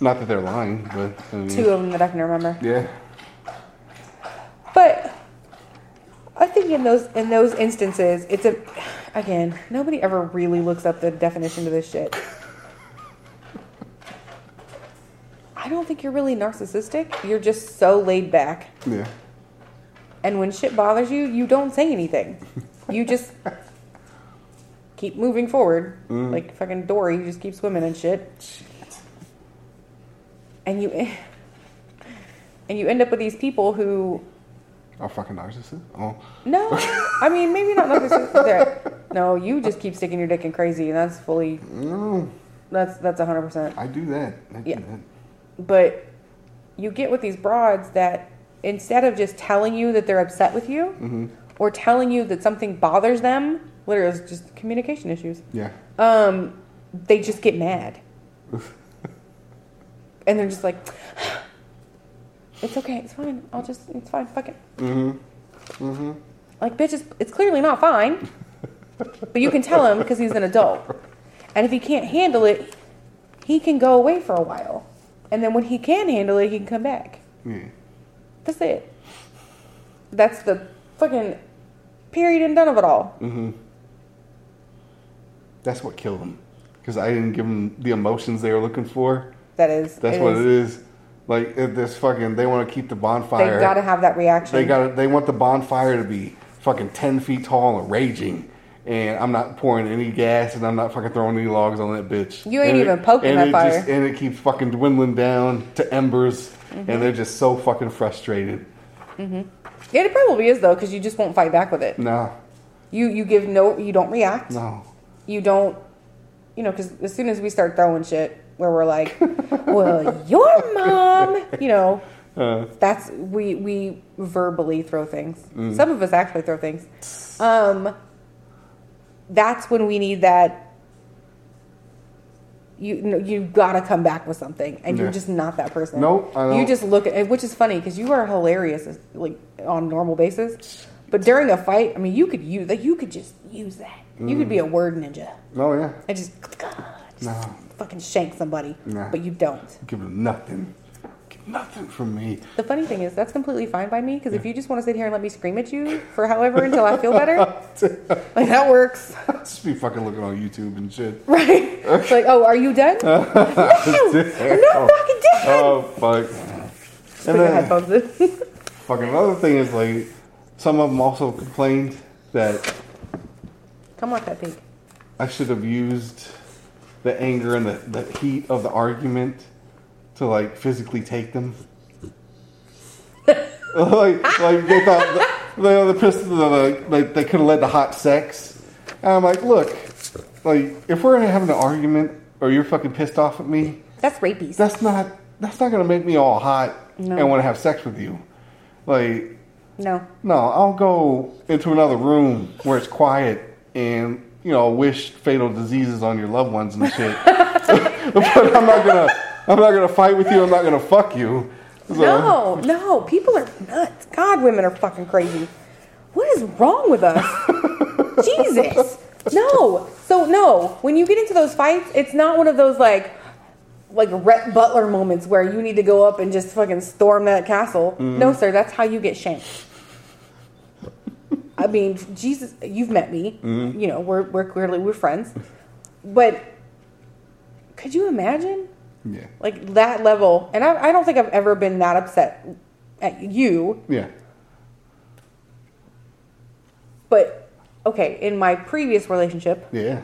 Not that they're lying, but I mean, Two of them that I can remember. Yeah, But I think in those in those instances, it's a again nobody ever really looks up the definition to this shit. I don't think you're really narcissistic. You're just so laid back, yeah. and when shit bothers you, you don't say anything. You just keep moving forward, mm. like fucking Dory. You just keep swimming and shit, and you and you end up with these people who are fucking narcissist. Oh, No, I mean maybe not necessarily. No, you just keep sticking your dick in crazy, and that's fully no, that's that's hundred percent. I do that. I do Yeah. that. But you get with these broads that instead of just telling you that they're upset with you, Mm-hmm. or telling you that something bothers them, literally it's just communication issues. Yeah. Um, they just get mad, and they're just like, "It's okay, it's fine. I'll just it's fine. Fuck it." Mm-hmm. Like, bitch, it's, it's clearly not fine. but you can tell him because he's an adult. And if he can't handle it, he can go away for a while. And then when he can handle it, he can come back. Yeah. That's it. That's the fucking period and done of it all. Mm-hmm. That's what killed him. Because I didn't give them the emotions they were looking for. That is. That's what it is. Like this fucking, they want to keep the bonfire. They gotta have that reaction. They got. They want the bonfire to be fucking ten feet tall and raging. And I'm not pouring any gas, and I'm not fucking throwing any logs on that bitch. You ain't And even poking and that it fire. Just, and it keeps fucking dwindling down to embers, Mm-hmm. and they're just so fucking frustrated. Yeah, it probably is though, because you just won't fight back with it. No, You you give no, you don't react. no. you don't, you know, because as soon as we start throwing shit where we're like, well, your mom, you know, Uh, that's we we verbally throw things. Mm. Some of us actually throw things. Um, that's when we need that. You you gotta come back with something, and you're just not that person. Nope, I you just look at, which is funny because you are hilarious, like on a normal basis. But during a fight, I mean, you could use like you could just use that. You could be a Mm. word ninja oh yeah. I just, just No. Fucking shank somebody, Nah. but you don't. Give them nothing. Get nothing from me. The funny thing is, that's completely fine by me because if you just want to sit here and let me scream at you for however until I feel better, like that works, Just be fucking looking on YouTube and shit. right? It's like, oh, are you done? no, I'm not fucking done. Oh fuck. Put And your then headphones in. fucking another thing is like some of them also complained that Come on, that pig. I should have used the anger and the, the heat of the argument to like physically take them. like, like they thought the, the, the pissed the, like they could have led to hot sex. And I'm like, look, like if we're having an argument or you're fucking pissed off at me, That's rapies. that's not that's not gonna make me all hot No. and want to have sex with you. Like, no, no, I'll go into another room where it's quiet and you know wish fatal diseases on your loved ones and shit. but I'm not gonna I'm not gonna fight with you. I'm not gonna fuck you. So, no, no. People are nuts. God, women are fucking crazy. What is wrong with us? Jesus. No. So no, when you get into those fights, it's not one of those like like Rhett Butler moments where you need to go up and just fucking storm that castle. No, mm-hmm. sir, that's how you get shanked. I mean, Jesus, you've met me. You know, we're we're clearly we're friends. But could you imagine? Yeah, like that level and I, I don't think i've ever been that upset at you yeah, but okay in my previous relationship yeah.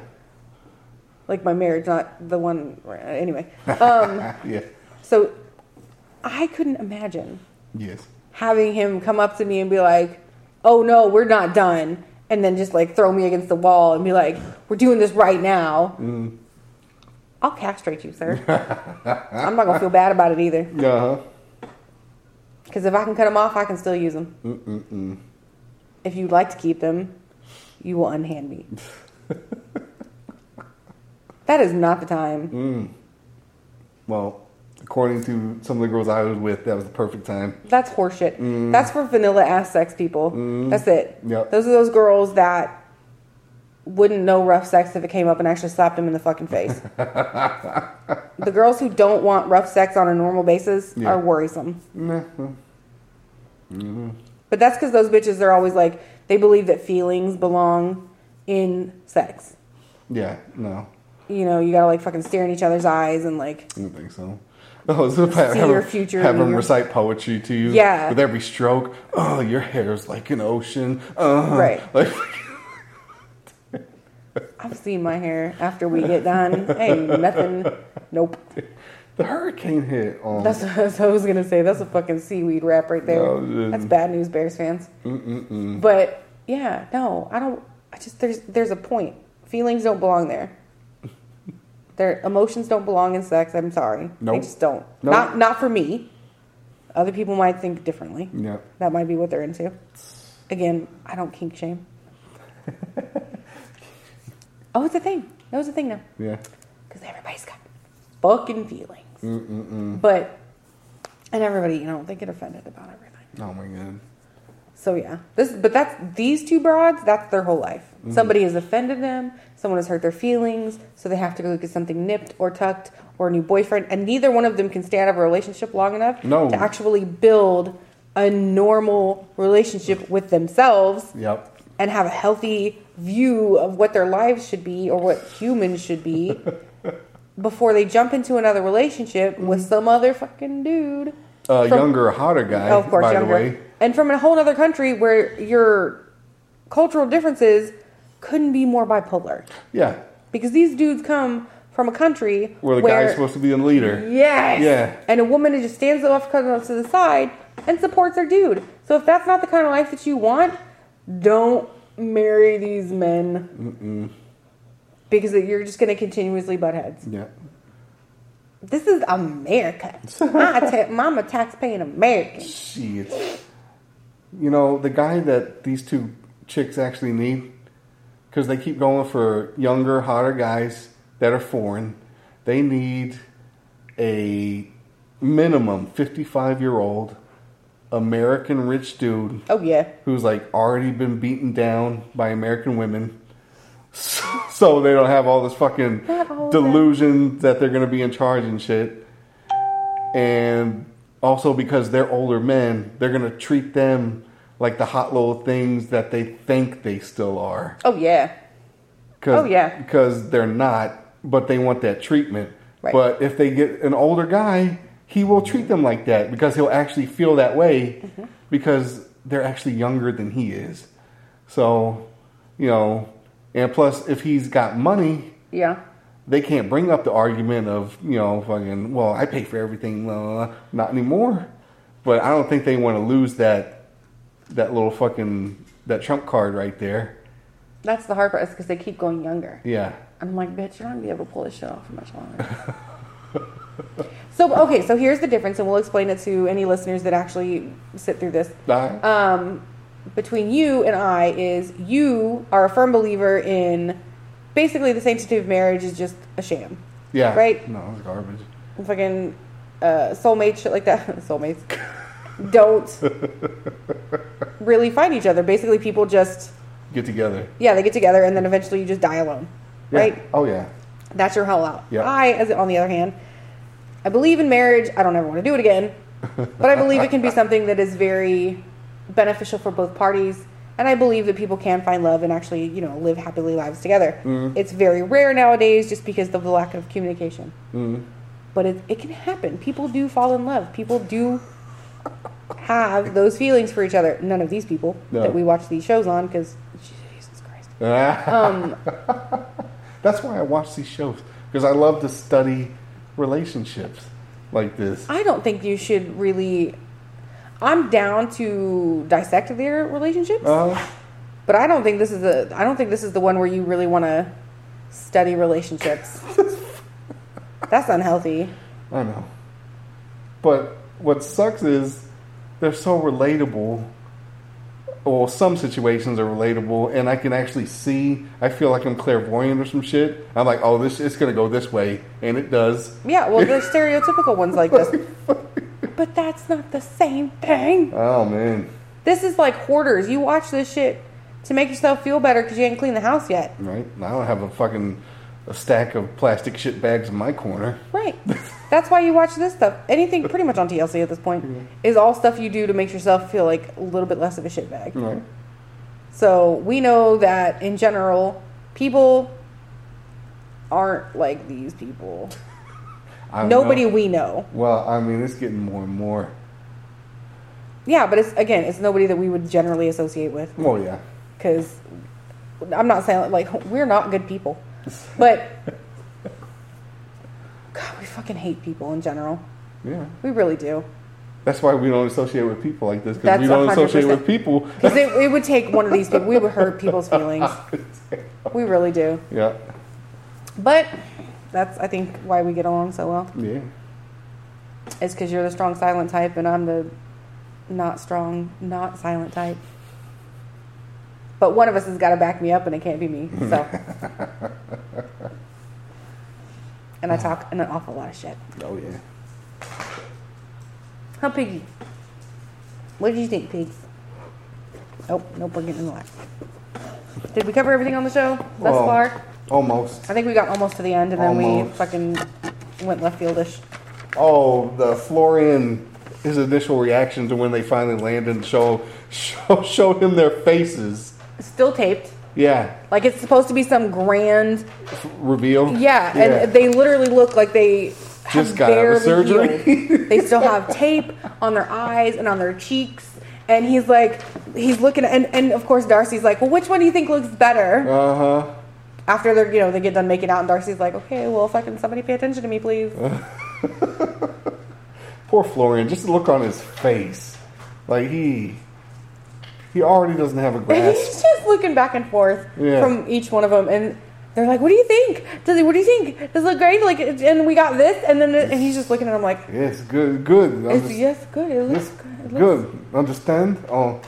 like my marriage, not the one. Anyway, um, yeah. so I couldn't imagine Yes. having him come up to me and be like, "Oh no, we're not done," and then just like throw me against the wall and be like, "We're doing this right now." I'll castrate you, sir. I'm not gonna feel bad about it either, Uh huh. because if I can cut them off, I can still use them. Mm-mm-mm. If you'd like to keep them, you will unhand me. that is not the time. Well, according to some of the girls I was with, that was the perfect time. That's horseshit. Mm. That's for vanilla ass sex people. Mm. That's it. Yep. Those are those girls that wouldn't know rough sex if it came up and actually slapped them in the fucking face. the girls who don't want rough sex on a normal basis Yeah. are worrisome. Nah, mm-hmm. But that's because those bitches are always like, they believe that feelings belong in sex. Yeah, no, You know, you gotta like fucking stare in each other's eyes and like, I don't think so. Oh, so have, See have your future Have him your- recite poetry to you. Yeah. With every stroke. Oh, your hair's like an ocean. Uh, Right. Like, I've seen my hair after we get done. Ain't nothing. Nope. the hurricane hit on. That's, that's what I was gonna say. That's a fucking seaweed wrap right there. No, that's bad news, Bears fans. Mm-mm-mm. But yeah, no, I don't. I just there's there's a point. Feelings don't belong there. Their emotions don't belong in sex. I'm sorry, they Nope. just don't. Nope. Not not for me. Other people might think differently. Yeah. That might be what they're into. Again, I don't kink shame. oh, it's a thing. That was a thing now. Yeah. Because everybody's got fucking feelings. Mm-mm-mm. But, and everybody, you know, they get offended about everything. Oh my god. So yeah, this, but that's these two broads. That's their whole life. Mm-hmm. Somebody has offended them. Someone has hurt their feelings, so they have to go get something nipped or tucked or a new boyfriend. And neither one of them can stay out of a relationship long enough No. to actually build a normal relationship with themselves Yep. and have a healthy view of what their lives should be or what humans should be before they jump into another relationship with mm-hmm. some other fucking dude. A From- younger, hotter guy. Oh, of course, by younger. the way. And from a whole other country where your cultural differences couldn't be more bipolar. Yeah. Because these dudes come from a country Where the guy's supposed to be the leader. Yes. Yeah. And a woman just stands off off to the side and supports her dude. So if that's not the kind of life that you want, don't marry these men. Mm. Because you're just going to continuously butt heads. Yeah. This is America. My ta- Mama tax-paying American. Shit. You know, the guy that these two chicks actually need, because they keep going for younger, hotter guys that are foreign, they need a minimum 55 year old American rich dude Oh yeah. who's like already been beaten down by American women. So they don't have all this fucking all delusion that they're going to be in charge and shit. And also because they're older men, they're going to treat them like the hot little things that they think they still are. Oh yeah. Cause, Oh, yeah. Because they're not, but they want that treatment. Right. But if they get an older guy, he will treat them like that because he'll actually feel that way Mm-hmm. because they're actually younger than he is. So, you know, and plus, if he's got money, Yeah. They can't bring up the argument of, you know, fucking, well, I pay for everything. blah, blah, blah. Not anymore. But I don't think they want to lose that, that little fucking, that trump card right there. That's the hard part, is because they keep going younger. Yeah. And I'm like, bitch, you're not gonna be able to pull this shit off for much longer. so okay, so here's the difference, and we'll explain it to any listeners that actually sit through this. Um, between you and I is you are a firm believer in basically the sanctity of marriage is just a sham. Yeah. Right? No, it's garbage. Fucking uh, soulmate shit like that. Soulmates don't really find each other. Basically, people just Get together. yeah they get together and then eventually you just die alone, Yeah. right? Oh yeah. That's your hell out. Yeah. I, as on the other hand, I believe in marriage. I don't ever want to do it again, but I believe it can be something that is very beneficial for both parties. And I believe that people can find love and actually, you know, live happily lives together. Mm-hmm. It's very rare nowadays just because of the lack of communication. Mm-hmm. But it, it can happen. People do fall in love. People do have those feelings for each other. None of these people No. that we watch these shows on because Jesus Christ. Um, That's why I watch these shows because I love to study relationships like this. I don't think you should really. I'm down to dissect their relationships, Uh, but I don't think this is a. I don't think this is the one where you really want to study relationships. That's unhealthy. I know. But what sucks is they're so relatable. Well, some situations are relatable, and I can actually see. I feel like I'm clairvoyant or some shit. I'm like, oh, this it's gonna go this way, and it does. Yeah, well, there's stereotypical ones like this, but that's not the same thing. Oh man, This is like hoarders. You watch this shit to make yourself feel better because you ain't cleaned the house yet. right? I don't have a fucking a stack of plastic shit bags in my corner. Right. That's why you watch this stuff. Anything pretty much on TLC at this point is all stuff you do to make yourself feel like a little bit less of a shitbag. Right. So we know that in general, people aren't like these people. I Nobody know. we know. Well, I mean, it's getting more and more. Yeah, but it's again, it's nobody that we would generally associate with Well, yeah. because I'm not saying like we're not good people, but God, we fucking hate people in general. Yeah. We really do. That's why we don't associate with people like this because we don't 100%. associate with people. Because it, it would take one of these people. We would hurt people's feelings. We really do. yeah. But that's, I think, why we get along so well. Yeah. It's because you're the strong silent type and I'm the not strong, not silent type. But one of us has got to back me up and it can't be me. So. and I talk an awful lot of shit. Oh yeah. Huh, Piggy? What did you think, pigs? Oh, nope, we're getting in the lap. Did we cover everything on the show thus Well, far? Almost. I think we got almost to the end and then we Almost. fucking went left fieldish. Oh, the Florian, his initial reaction to when they finally landed and show, show showed him their faces. Still taped. Yeah. Like it's supposed to be some grand. Reveal. Yeah, and they literally look like they have Just got out of barely surgery. healed. they still have tape on their eyes and on their cheeks. And he's like, he's looking, and, and of course Darcey's like, well, which one do you think looks better? Uh huh. After they're, you know, they get done making out, and Darcey's like, okay, well, fucking somebody pay attention to me, please. Poor Florian. Just the look on his face, like he he already doesn't have a grasp. he's just looking back and forth Yeah. from each one of them, and they're like, "What do you think? Does it? What do you think? Does it look great? Like, and we got this, and then and he's just looking at him like, Yes, good, good. it's, Underst- "Yes, good. It looks yes, good. It looks good. Understand? Oh,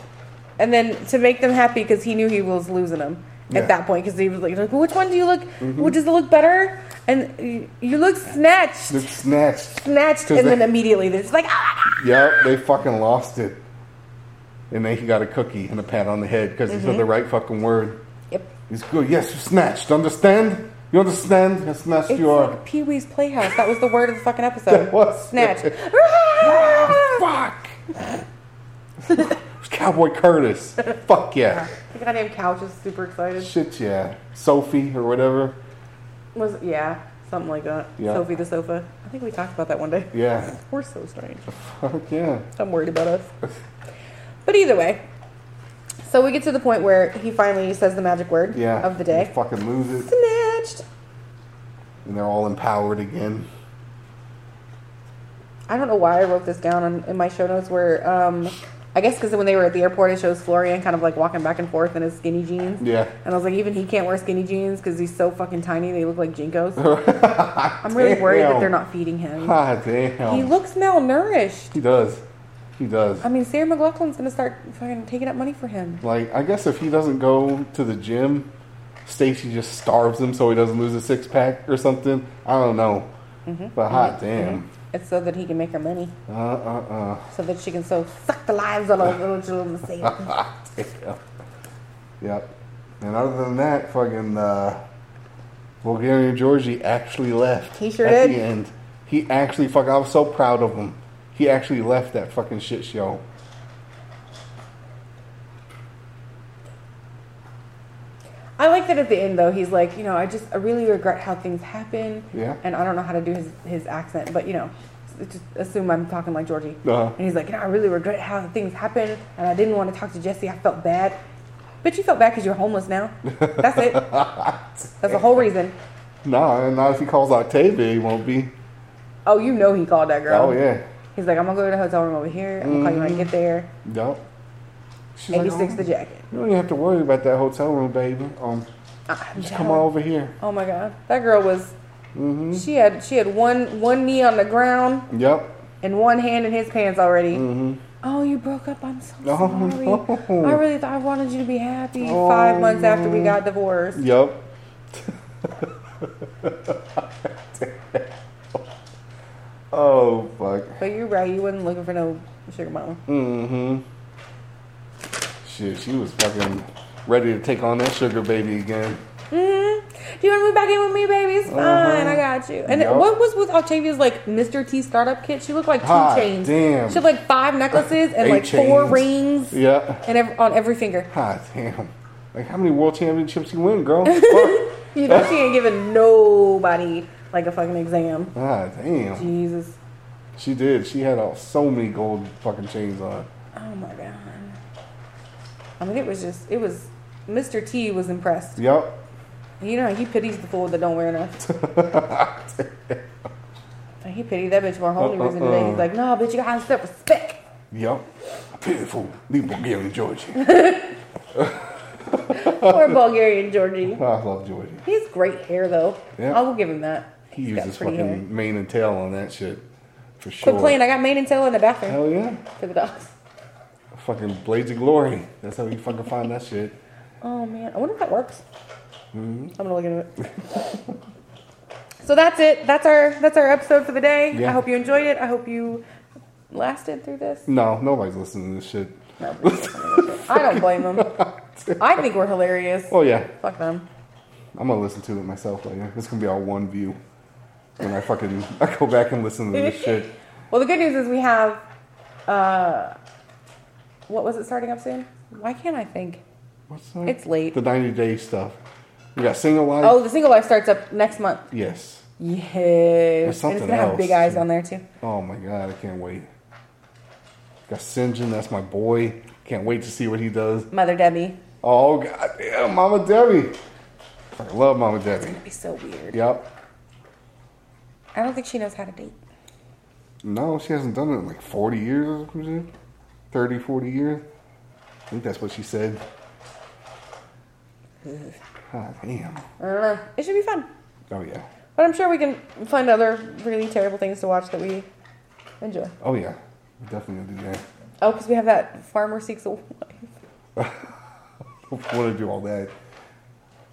And then to make them happy because he knew he was losing them Yeah. at that point because he was like, like, "Which one do you look? Which does it look better?" And you, you look snatched, it's snatched. snatched, and then immediately they're just like, "Ah!" Yep, they fucking lost it. And then he got a cookie and a pat on the head because he Mm-hmm. said the right fucking word. Yep. He's good. Yes, you snatched. Understand? You understand? How snatched It's you are. like Pee Wee's Playhouse. That was the word of the fucking episode. That was- snatched. Fuck! Cowboy Curtis. Fuck yeah. The guy named couch is super excited. Shit yeah. Sophie or whatever. Was yeah, something like that. Yeah. Sophie the sofa. I think we talked about that one day. Yeah. We're so strange. Fuck yeah. I'm worried about us. But either way, so we get to the point where he finally says the magic word Yeah. of the day. fucking lose it. Snatched. And they're all empowered again. I don't know why I wrote this down in my show notes. Where um, I guess because when they were at the airport, it shows Florian kind of like walking back and forth in his skinny jeans. Yeah. And I was like, even he can't wear skinny jeans because he's so fucking tiny. They look like JNCOs. I'm really worried that they're not feeding him. Ah, damn. He looks malnourished. He does. He does. I mean, Sarah McLachlan's gonna start fucking taking up money for him. Like, I guess if he doesn't go to the gym, Stacey just starves him so he doesn't lose a six pack or something. I don't know. Mm-hmm. But hot damn. It's so that he can make her money, Uh uh uh. so that she can so suck the lives out of little children. It. Damn. Yep. And other than that, fucking uh, Bulgarian Georgie actually left. He sure at did. the end. He actually fucking. I was so proud of him. He actually left that fucking shit show. I like that at the end though. He's like, you know, I just I really regret how things happen. Yeah. And I don't know how to do his his accent, but you know, just assume I'm talking like Georgie. Uh-huh. And he's like, you know, I really regret how things happened, and I didn't want to talk to Jesse. I felt bad. But you felt bad because you're homeless now. That's it. That's the whole reason. No, nah, and not if he calls Octavia, he won't be. Oh, you know he called that girl. Oh yeah. He's like, I'm gonna go to the hotel room over here. I'm gonna call you when I get there. Yup. She's like, 86 "Oh, the jacket. You don't even have to worry about that hotel room, baby. Um, Ah, just come on over here. Oh my god, that girl was. Mm-hmm. She had she had one one knee on the ground Yep. and one hand in his pants already. Mm-hmm. Oh, you broke up. I'm so Oh, sorry. no. I really thought I wanted you to be happy. Five Oh, months after we got divorced. Yep. oh fuck. But you're right. You wasn't looking for no sugar mama. Mm-hmm. Shit, she was fucking ready to take on that sugar baby again. hmm Do you want to move back in with me, baby? It's fine. Uh-huh. I got you. And Yup. what was with Octavia's like Mr. T startup kit? She looked like two Hot chains. damn. She had like five necklaces and Eight like four rings Yeah. and ev- on every finger. Hot damn. Like how many world championships you win, girl? You know she ain't giving nobody like a fucking exam. Ah, damn. Jesus. She did. She had all, so many gold fucking chains on. Oh my god. I mean, it was just it was. Mr. T was impressed. Yep. You know he pities the fool that don't wear enough. he pitied that bitch for a whole Uh, uh, today. He's like, no, bitch, you gotta step respect. Yep. Pitiful. Leave Bulgarian Georgie. Poor Bulgarian Georgie. I love Georgie. He's great hair though. Yeah. I will give him that. He He's uses fucking hair. mane and tail on that shit. For sure. Quit playing. I got mane and tail in the bathroom Hell yeah. for the dogs. Fucking Blades of Glory. That's how you fucking find that shit. Oh man, I wonder if that works. Mm-hmm. I'm gonna look into it. so that's it. That's our that's our episode for the day. Yeah. I hope you enjoyed it. I hope you lasted through this. No, nobody's listening to this shit. To this shit. I don't blame them. I think we're hilarious. Oh yeah. Fuck them. I'm gonna listen to it myself later. This gonna be our one view. When I fucking I go back and listen to this shit. Well, the good news is we have. uh What was it starting up soon? Why can't I think? What's that? It's late. The 90 day stuff. We got single life. Oh, the single life starts up next month. Yes. Yes, There's and it's gonna have big eyes on there too. Oh my god, I can't wait. Got Sinjin, that's my boy. Can't wait to see what he does. Mother Debbie. Oh god damn, Mama Debbie. I love Mama Debbie. It'd be so weird. Yep. I don't think she knows how to date. No, she hasn't done it in like 40 years or something. 30, 40 years. I think that's what she said. God damn. I don't know. It should be fun. Oh yeah. But I'm sure we can find other really terrible things to watch that we enjoy. Oh yeah. We're definitely gonna do that. Oh, because we have that Farmer Seeks a Wife. We want to do all that.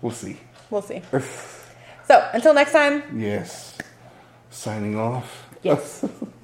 We'll see. We'll see. So, until next time, Yes. Signing off. yes.